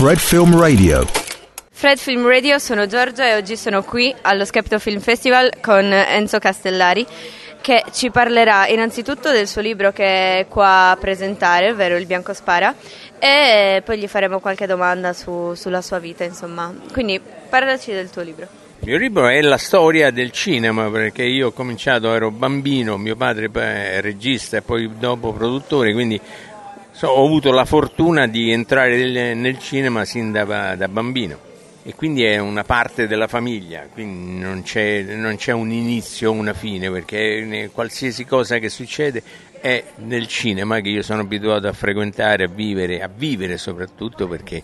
Fred Film Radio. Fred Film Radio, sono Giorgia e oggi sono qui allo Skepto Film Festival con Enzo Castellari che ci parlerà innanzitutto del suo libro che è qua a presentare, ovvero Il Bianco Spara, e poi gli faremo qualche domanda su, sulla sua vita, insomma. Quindi parlaci del tuo libro. Il mio libro è la storia del cinema perché io ho cominciato, ero bambino, mio padre è regista e poi dopo produttore, quindi ho avuto la fortuna di entrare nel cinema sin da, da bambino e quindi è una parte della famiglia, quindi non c'è, non c'è un inizio o una fine, perché qualsiasi cosa che succede è nel cinema che io sono abituato a frequentare, a vivere, a vivere soprattutto perché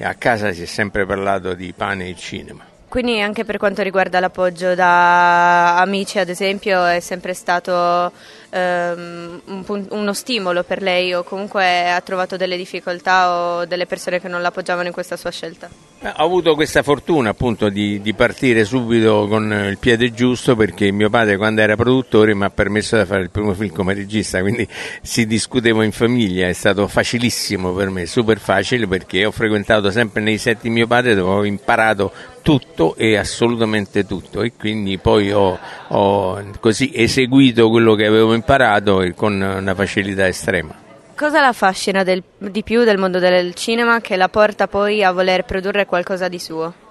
a casa si è sempre parlato di pane e cinema. Quindi anche per quanto riguarda l'appoggio da amici, ad esempio, è sempre stato ehm, un, uno stimolo per lei o comunque ha trovato delle difficoltà o delle persone che non l'appoggiavano in questa sua scelta? Ho avuto questa fortuna appunto di, di, partire subito con il piede giusto perché mio padre quando era produttore mi ha permesso di fare il primo film come regista, quindi si discuteva in famiglia, è stato facilissimo per me, super facile perché ho frequentato sempre nei set di mio padre dove ho imparato tutto e assolutamente tutto e quindi poi ho, ho così eseguito quello che avevo imparato con una facilità estrema. Cosa la affascina del, di più del mondo del cinema che la porta poi a voler produrre qualcosa di suo?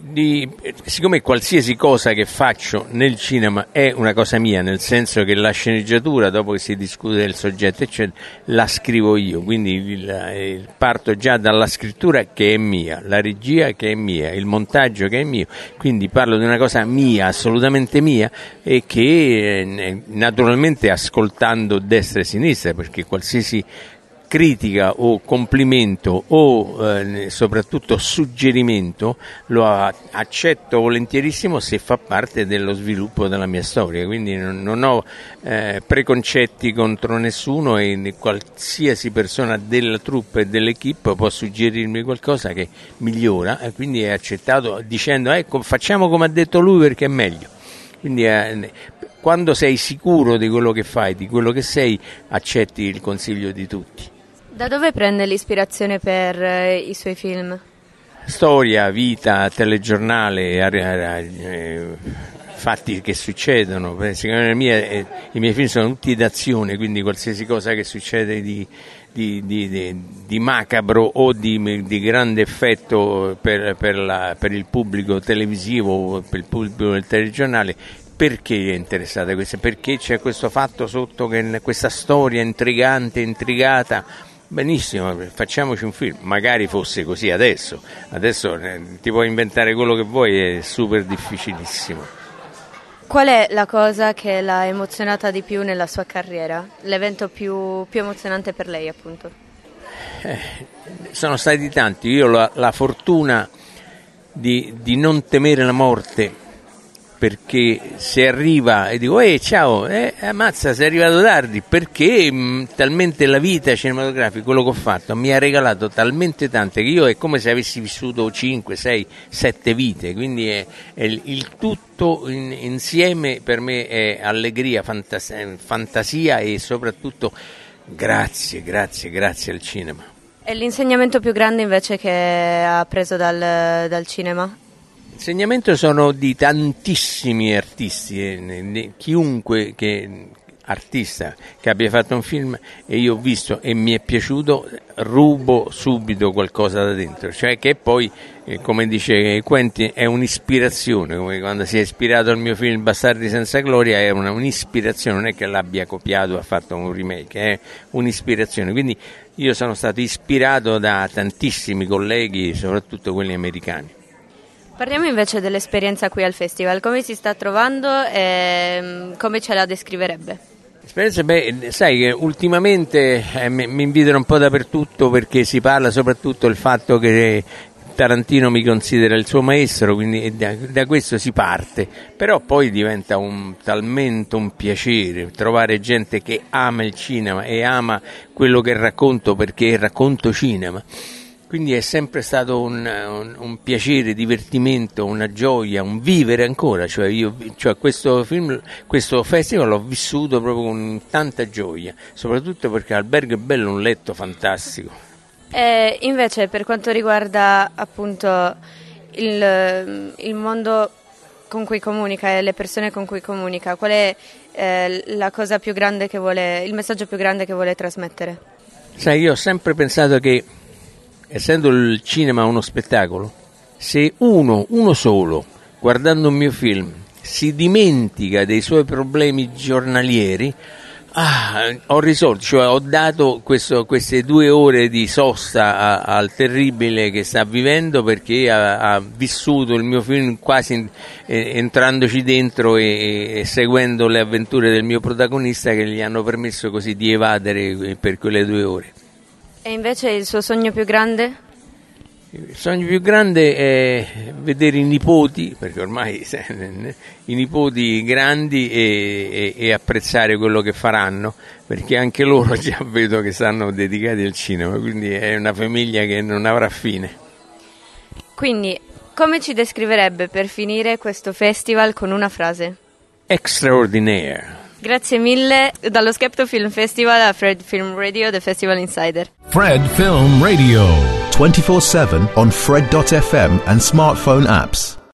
Di, siccome qualsiasi cosa che faccio nel cinema è una cosa mia, nel senso che la sceneggiatura, dopo che si discute del soggetto, eccetera, la scrivo io, quindi il, parto già dalla scrittura che è mia, la regia che è mia, il montaggio che è mio, quindi parlo di una cosa mia, assolutamente mia, e che eh, naturalmente ascoltando destra e sinistra, perché qualsiasi critica o complimento o eh, soprattutto suggerimento lo accetto volentierissimo se fa parte dello sviluppo della mia storia, quindi non, ho eh, preconcetti contro nessuno e qualsiasi persona della troupe e dell'equipe può suggerirmi qualcosa che migliora e quindi è accettato dicendo ecco facciamo come ha detto lui perché è meglio. Quindi eh, quando sei sicuro di quello che fai, di quello che sei, accetti il consiglio di tutti. Da dove prende l'ispirazione per eh, i suoi film? Storia, vita, telegiornale, eh, fatti che succedono. Me eh, i miei film sono tutti d'azione, quindi qualsiasi cosa che succede di, di, di, di macabro o di, grande effetto per, per, la, per, il pubblico televisivo, per il pubblico del telegiornale, perché è interessata questa? Perché c'è questo fatto sotto, questa storia intrigante, intrigata Benissimo, facciamoci un film, magari fosse così adesso, adesso eh, ti puoi inventare quello che vuoi, è super difficilissimo. Qual è la cosa che l'ha emozionata di più nella sua carriera? L'evento più, più emozionante per lei appunto? Eh, sono stati tanti, io ho la, la fortuna di, di non temere la morte perché se arriva e dico ehi ciao, eh, ammazza sei arrivato tardi perché mh, mm, talmente la vita cinematografica, quello che ho fatto mi ha regalato talmente tante che io è come se avessi vissuto 5, 6, 7 vite quindi è, è il, tutto in, insieme per me è allegria, fantasia, fantasia e soprattutto grazie, grazie, grazie al cinema. E l'insegnamento più grande invece che ha preso dal, dal cinema? L'insegnamento sono di tantissimi artisti, eh, chiunque che, artista che abbia fatto un film e io ho visto e mi è piaciuto, rubo subito qualcosa da dentro, cioè che poi, eh, come dice Quentin, è un'ispirazione, come quando si è ispirato al mio film Bastardi senza gloria, è una, un'ispirazione, non è che l'abbia copiato ha fatto un remake, è un'ispirazione, quindi io sono stato ispirato da tantissimi colleghi, soprattutto quelli americani. Parliamo invece dell'esperienza qui al festival, come si sta trovando e mm, come ce la descriverebbe? Esperienza, beh, sai che ultimamente eh, mi, invitano un po' dappertutto perché si parla soprattutto del fatto che Tarantino mi considera il suo maestro, quindi da, da questo si parte, però poi diventa un, talmente un piacere trovare gente che ama il cinema e ama quello che racconto perché racconto cinema quindi è sempre stato un, un, un, piacere, divertimento, una gioia, un vivere ancora. Cioè io, cioè questo, film, questo festival l'ho vissuto proprio con tanta gioia, soprattutto perché l'albergo è bello, un letto fantastico. E invece per quanto riguarda appunto il, il mondo con cui comunica e le persone con cui comunica, qual è eh, la cosa più grande che vuole, il messaggio più grande che vuole trasmettere? Sai, io ho sempre pensato che, essendo il cinema uno spettacolo, se uno, uno solo, guardando un mio film, si dimentica dei suoi problemi giornalieri, Ah, ho risolto, cioè ho dato questo, queste due ore di sosta a, al terribile che sta vivendo perché ha, ha vissuto il mio film quasi in, eh, entrandoci dentro e, e, seguendo le avventure del mio protagonista che gli hanno permesso così di evadere per quelle due ore. E invece il suo sogno più grande? Il sogno più grande è vedere i nipoti, perché ormai i nipoti grandi e, e, e, apprezzare quello che faranno, perché anche loro già vedo che stanno dedicati al cinema, quindi è una famiglia che non avrà fine. Quindi, come ci descriverebbe per finire questo festival con una frase? Extraordinaire. Grazie mille dallo Skepto Film Festival a Fred Film Radio, The Festival Insider. Fred Film Radio. 24 7 on Fred.fm and smartphone apps.